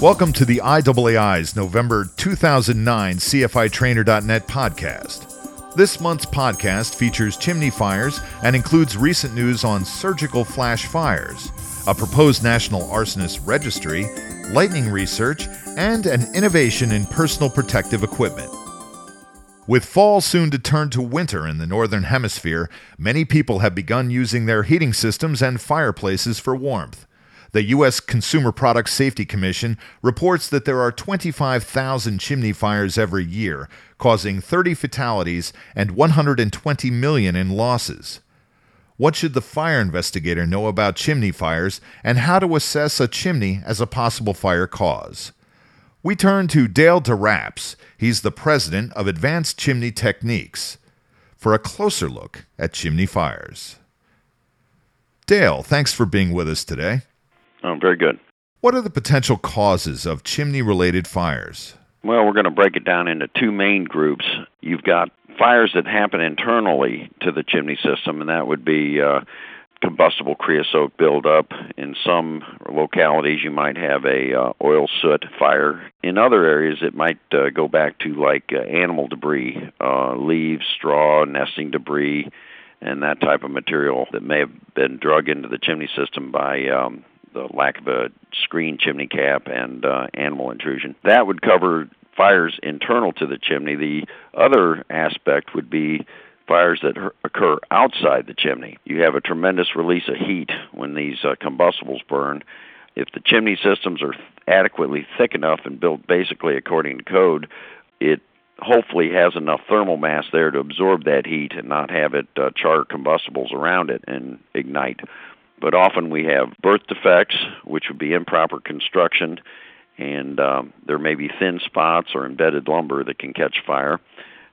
Welcome to the IAAI's November 2009 CFITrainer.net podcast. This month's podcast features chimney fires and includes recent news on surgical flash fires, a proposed national arsonist registry, lightning research, and an innovation in personal protective equipment. With fall soon to turn to winter in the Northern Hemisphere, many people have begun using their heating systems and fireplaces for warmth. The U.S. Consumer Product Safety Commission reports that there are 25,000 chimney fires every year, causing 30 fatalities and 120 million in losses. What should the fire investigator know about chimney fires and how to assess a chimney as a possible fire cause? We turn to Dale DeRaps. He's the president of Advanced Chimney Techniques for a closer look at chimney fires. Dale, thanks for being with us today. Oh, very good. What are the potential causes of chimney related fires? Well, we're going to break it down into two main groups. You've got fires that happen internally to the chimney system, and that would be uh, combustible creosote buildup. In some localities, you might have a uh, oil soot fire. In other areas, it might uh, go back to like uh, animal debris, uh, leaves, straw, nesting debris, and that type of material that may have been drug into the chimney system by um, the lack of a screen chimney cap and uh, animal intrusion. That would cover fires internal to the chimney. The other aspect would be fires that occur outside the chimney. You have a tremendous release of heat when these uh, combustibles burn. If the chimney systems are adequately thick enough and built basically according to code, it hopefully has enough thermal mass there to absorb that heat and not have it uh, char combustibles around it and ignite but often we have birth defects, which would be improper construction, and um, there may be thin spots or embedded lumber that can catch fire.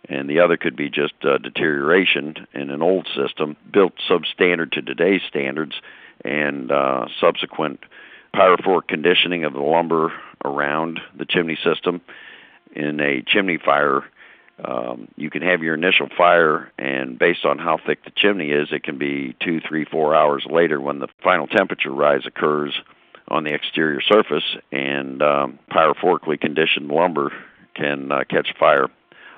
And the other could be just uh, deterioration in an old system built substandard to today's standards, and uh, subsequent pyrophoric conditioning of the lumber around the chimney system. In a chimney fire, um, you can have your initial fire, and based on how thick the chimney is, it can be two, three, four hours later when the final temperature rise occurs on the exterior surface, and um, pyrophorically conditioned lumber can uh, catch fire.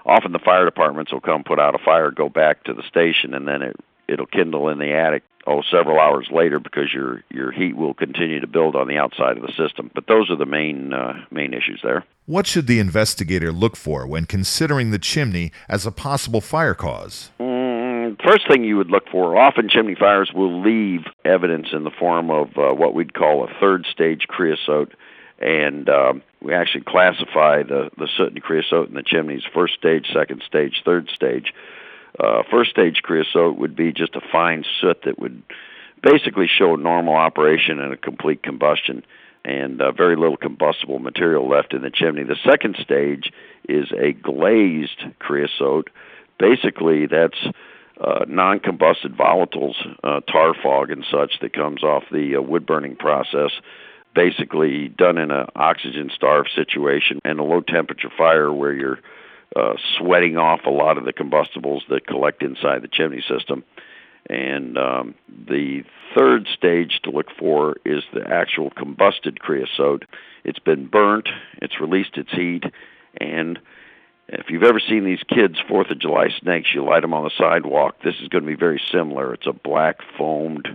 Often the fire departments will come put out a fire, go back to the station, and then it it'll kindle in the attic oh several hours later because your your heat will continue to build on the outside of the system. But those are the main uh, main issues there. What should the investigator look for when considering the chimney as a possible fire cause? Mm, first thing you would look for, often chimney fires will leave evidence in the form of uh, what we'd call a third stage creosote. And um, we actually classify the, the soot and creosote in the chimneys first stage, second stage, third stage. Uh, first stage creosote would be just a fine soot that would basically show normal operation and a complete combustion and uh, very little combustible material left in the chimney. The second stage is a glazed creosote. Basically, that's uh, non combusted volatiles, uh, tar fog and such that comes off the uh, wood burning process. Basically, done in an oxygen starved situation and a low temperature fire where you're uh, sweating off a lot of the combustibles that collect inside the chimney system. And um, the third stage to look for is the actual combusted creosote. It's been burnt, it's released its heat, and if you've ever seen these kids Fourth of July snakes, you light them on the sidewalk. This is going to be very similar. It's a black foamed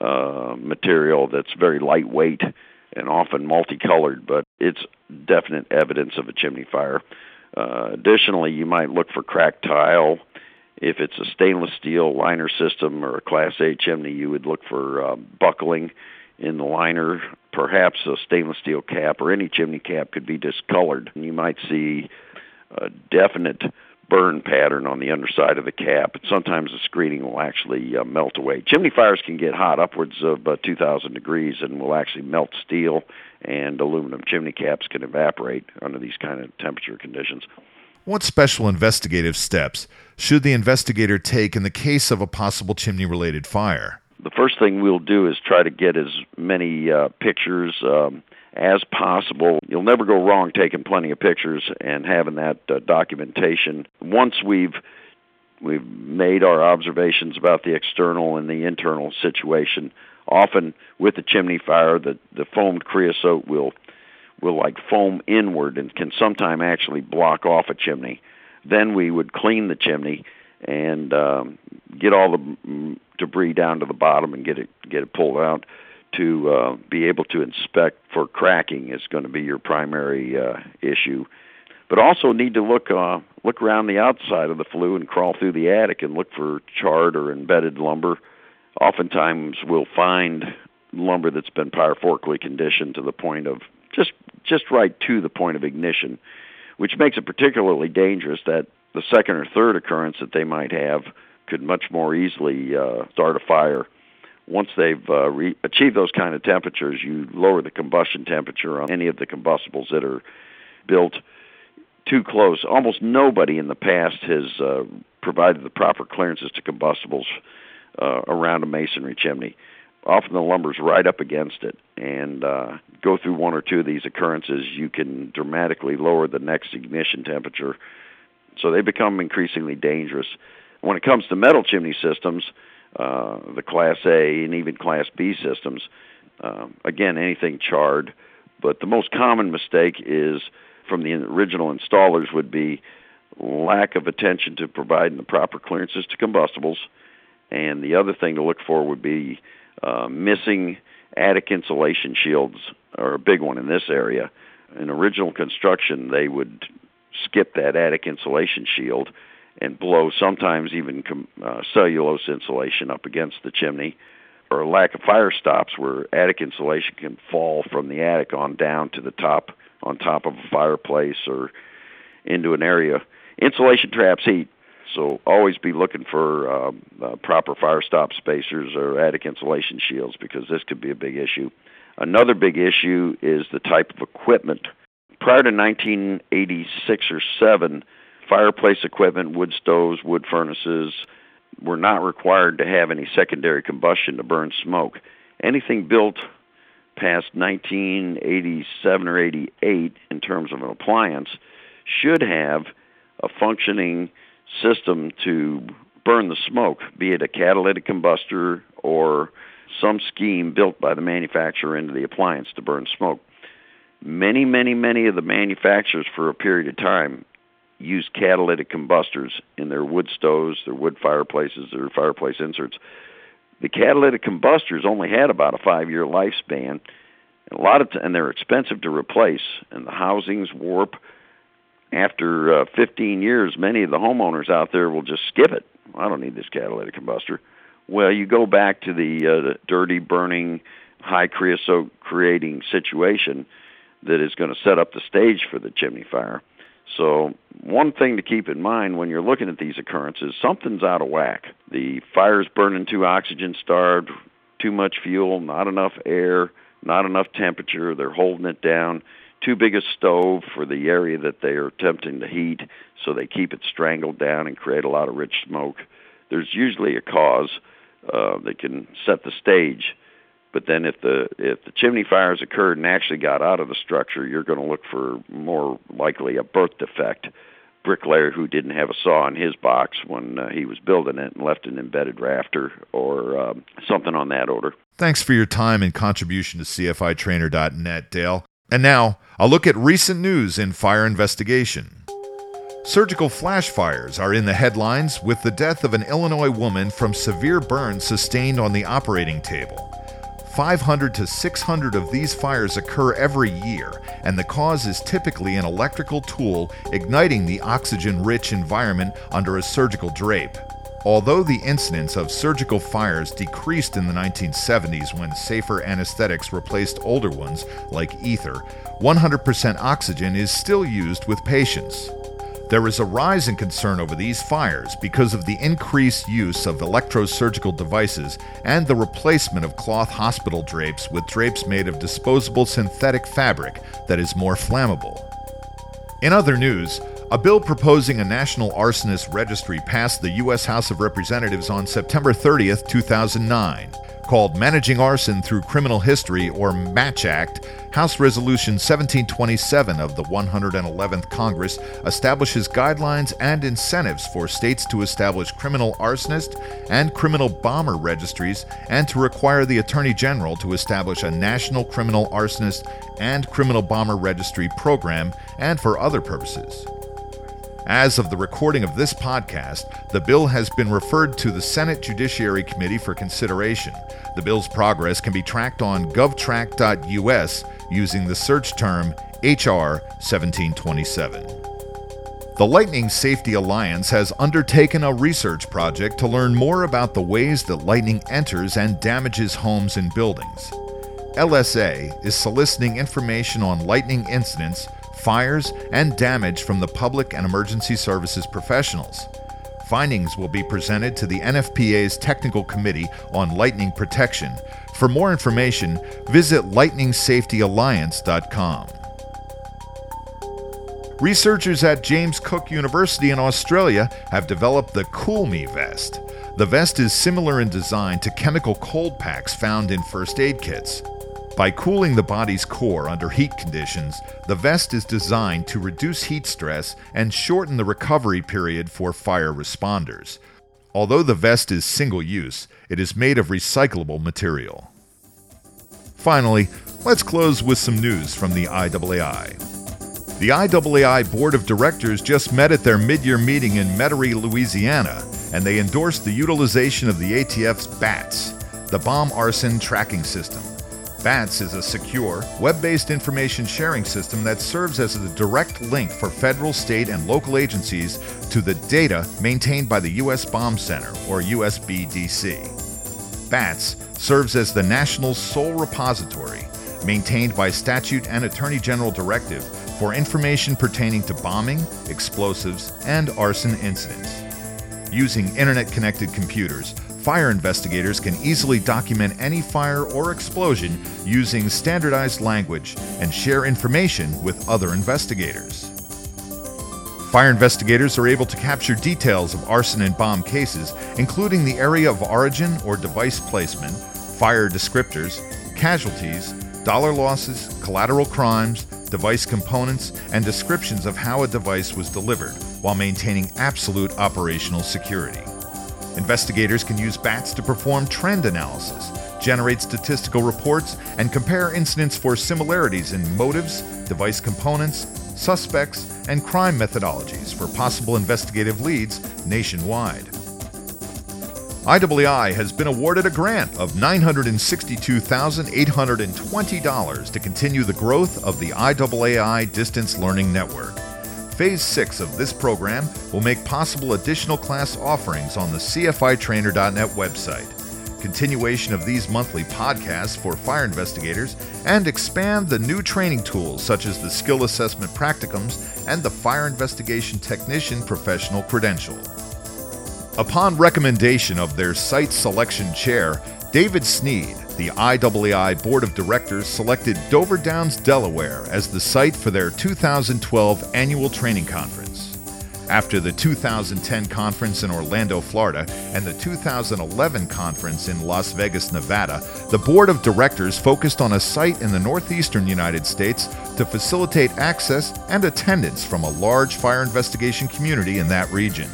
uh, material that's very lightweight and often multicolored, but it's definite evidence of a chimney fire. Uh, additionally, you might look for cracked tile. If it's a stainless steel liner system or a Class A chimney, you would look for uh, buckling in the liner. Perhaps a stainless steel cap or any chimney cap could be discolored. You might see a definite burn pattern on the underside of the cap. Sometimes the screening will actually uh, melt away. Chimney fires can get hot, upwards of uh, 2,000 degrees, and will actually melt steel, and aluminum chimney caps can evaporate under these kind of temperature conditions. What special investigative steps should the investigator take in the case of a possible chimney related fire? The first thing we'll do is try to get as many uh, pictures. Um, as possible. You'll never go wrong taking plenty of pictures and having that uh, documentation. Once we've we've made our observations about the external and the internal situation, often with the chimney fire, the the foamed creosote will will like foam inward and can sometime actually block off a chimney. Then we would clean the chimney and um, get all the debris down to the bottom and get it get it pulled out to uh, be able to inspect for cracking is going to be your primary uh, issue. But also need to look uh, look around the outside of the flue and crawl through the attic and look for charred or embedded lumber. Oftentimes we'll find lumber that's been pyrophorically conditioned to the point of just just right to the point of ignition, which makes it particularly dangerous that the second or third occurrence that they might have could much more easily uh, start a fire. Once they've uh, re- achieved those kind of temperatures, you lower the combustion temperature on any of the combustibles that are built too close. Almost nobody in the past has uh, provided the proper clearances to combustibles uh, around a masonry chimney. Often the lumber's right up against it, and uh, go through one or two of these occurrences, you can dramatically lower the next ignition temperature. So they become increasingly dangerous. When it comes to metal chimney systems, the Class A and even Class B systems, uh, again, anything charred. But the most common mistake is from the original installers would be lack of attention to providing the proper clearances to combustibles. And the other thing to look for would be uh, missing attic insulation shields are a big one in this area. In original construction, they would skip that attic insulation shield and blow sometimes even com- uh, cellulose insulation up against the chimney, or lack of fire stops where attic insulation can fall from the attic on down to the top on top of a fireplace or into an area. Insulation traps heat, so always be looking for um, uh, proper fire stop spacers or attic insulation shields because this could be a big issue. Another big issue is the type of equipment. Prior to 1986 or 7, fireplace equipment, wood stoves, wood furnaces were not required to have any secondary combustion to burn smoke. Anything built past 1987 or 88 in terms of an appliance should have a functioning system to burn the smoke, be it a catalytic combustor or some scheme built by the manufacturer into the appliance to burn smoke. Many, many, many of the manufacturers for a period of time use catalytic combustors in their wood stoves, their wood fireplaces, their fireplace inserts. The catalytic combustors only had about a five-year lifespan, a lot of t- and they're expensive to replace, and the housings warp. After uh, 15 years, many of the homeowners out there will just skip it. I don't need this catalytic combustor. Well, you go back to the, uh, the dirty, burning, high creosote creating situation that is going to set up the stage for the chimney fire. So, one thing to keep in mind when you're looking at these occurrences, something's out of whack. The fire's burning too oxygen starved, too much fuel, not enough air, not enough temperature, they're holding it down. Too big a stove for the area that they are attempting to heat, so they keep it strangled down and create a lot of rich smoke. There's usually a cause uh, that can set the stage but then if the if the chimney fires occurred and actually got out of the structure, you're going to look for more likely a birth defect. Bricklayer who didn't have a saw in his box when uh, he was building it and left an embedded rafter or um, something on that order. Thanks for your time and contribution to CFITrainer.net, Dale. And now, a look at recent news in fire investigation. Surgical flash fires are in the headlines with the death of an Illinois woman from severe burns sustained on the operating table. 500 to 600 of these fires occur every year, and the cause is typically an electrical tool igniting the oxygen rich environment under a surgical drape. Although the incidence of surgical fires decreased in the 1970s when safer anesthetics replaced older ones like ether, 100% oxygen is still used with patients. There is a rise in concern over these fires because of the increased use of electrosurgical devices and the replacement of cloth hospital drapes with drapes made of disposable synthetic fabric that is more flammable. In other news, a bill proposing a national arsonist registry passed the U.S. House of Representatives on September 30, 2009. Called Managing Arson Through Criminal History, or MATCH Act, House Resolution 1727 of the 111th Congress establishes guidelines and incentives for states to establish criminal arsonist and criminal bomber registries and to require the Attorney General to establish a national criminal arsonist and criminal bomber registry program and for other purposes. As of the recording of this podcast, the bill has been referred to the Senate Judiciary Committee for consideration. The bill's progress can be tracked on govtrack.us using the search term HR 1727. The Lightning Safety Alliance has undertaken a research project to learn more about the ways that lightning enters and damages homes and buildings. LSA is soliciting information on lightning incidents fires, and damage from the public and emergency services professionals. Findings will be presented to the NFPA's Technical Committee on Lightning Protection. For more information, visit lightningsafetyalliance.com. Researchers at James Cook University in Australia have developed the Cool Me vest. The vest is similar in design to chemical cold packs found in first aid kits. By cooling the body's core under heat conditions, the vest is designed to reduce heat stress and shorten the recovery period for fire responders. Although the vest is single use, it is made of recyclable material. Finally, let's close with some news from the IAAI. The IAAI Board of Directors just met at their mid year meeting in Metairie, Louisiana, and they endorsed the utilization of the ATF's BATS, the Bomb Arson Tracking System. BATS is a secure, web based information sharing system that serves as a direct link for federal, state, and local agencies to the data maintained by the U.S. Bomb Center, or USBDC. BATS serves as the national sole repository, maintained by statute and Attorney General directive, for information pertaining to bombing, explosives, and arson incidents. Using internet connected computers, fire investigators can easily document any fire or explosion using standardized language and share information with other investigators. Fire investigators are able to capture details of arson and bomb cases, including the area of origin or device placement, fire descriptors, casualties, dollar losses, collateral crimes, device components, and descriptions of how a device was delivered, while maintaining absolute operational security. Investigators can use BATS to perform trend analysis, generate statistical reports, and compare incidents for similarities in motives, device components, suspects, and crime methodologies for possible investigative leads nationwide. IAAI has been awarded a grant of $962,820 to continue the growth of the IAAI Distance Learning Network. Phase 6 of this program will make possible additional class offerings on the CFITrainer.net website, continuation of these monthly podcasts for fire investigators, and expand the new training tools such as the Skill Assessment Practicums and the Fire Investigation Technician Professional Credential. Upon recommendation of their site selection chair, David Sneed, the IAAI Board of Directors selected Dover Downs, Delaware as the site for their 2012 annual training conference. After the 2010 conference in Orlando, Florida, and the 2011 conference in Las Vegas, Nevada, the Board of Directors focused on a site in the northeastern United States to facilitate access and attendance from a large fire investigation community in that region.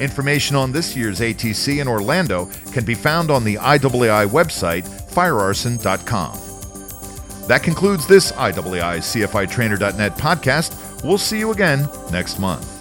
Information on this year's ATC in Orlando can be found on the IAAI website, firearson.com. That concludes this IAAI CFITrainer.net podcast. We'll see you again next month.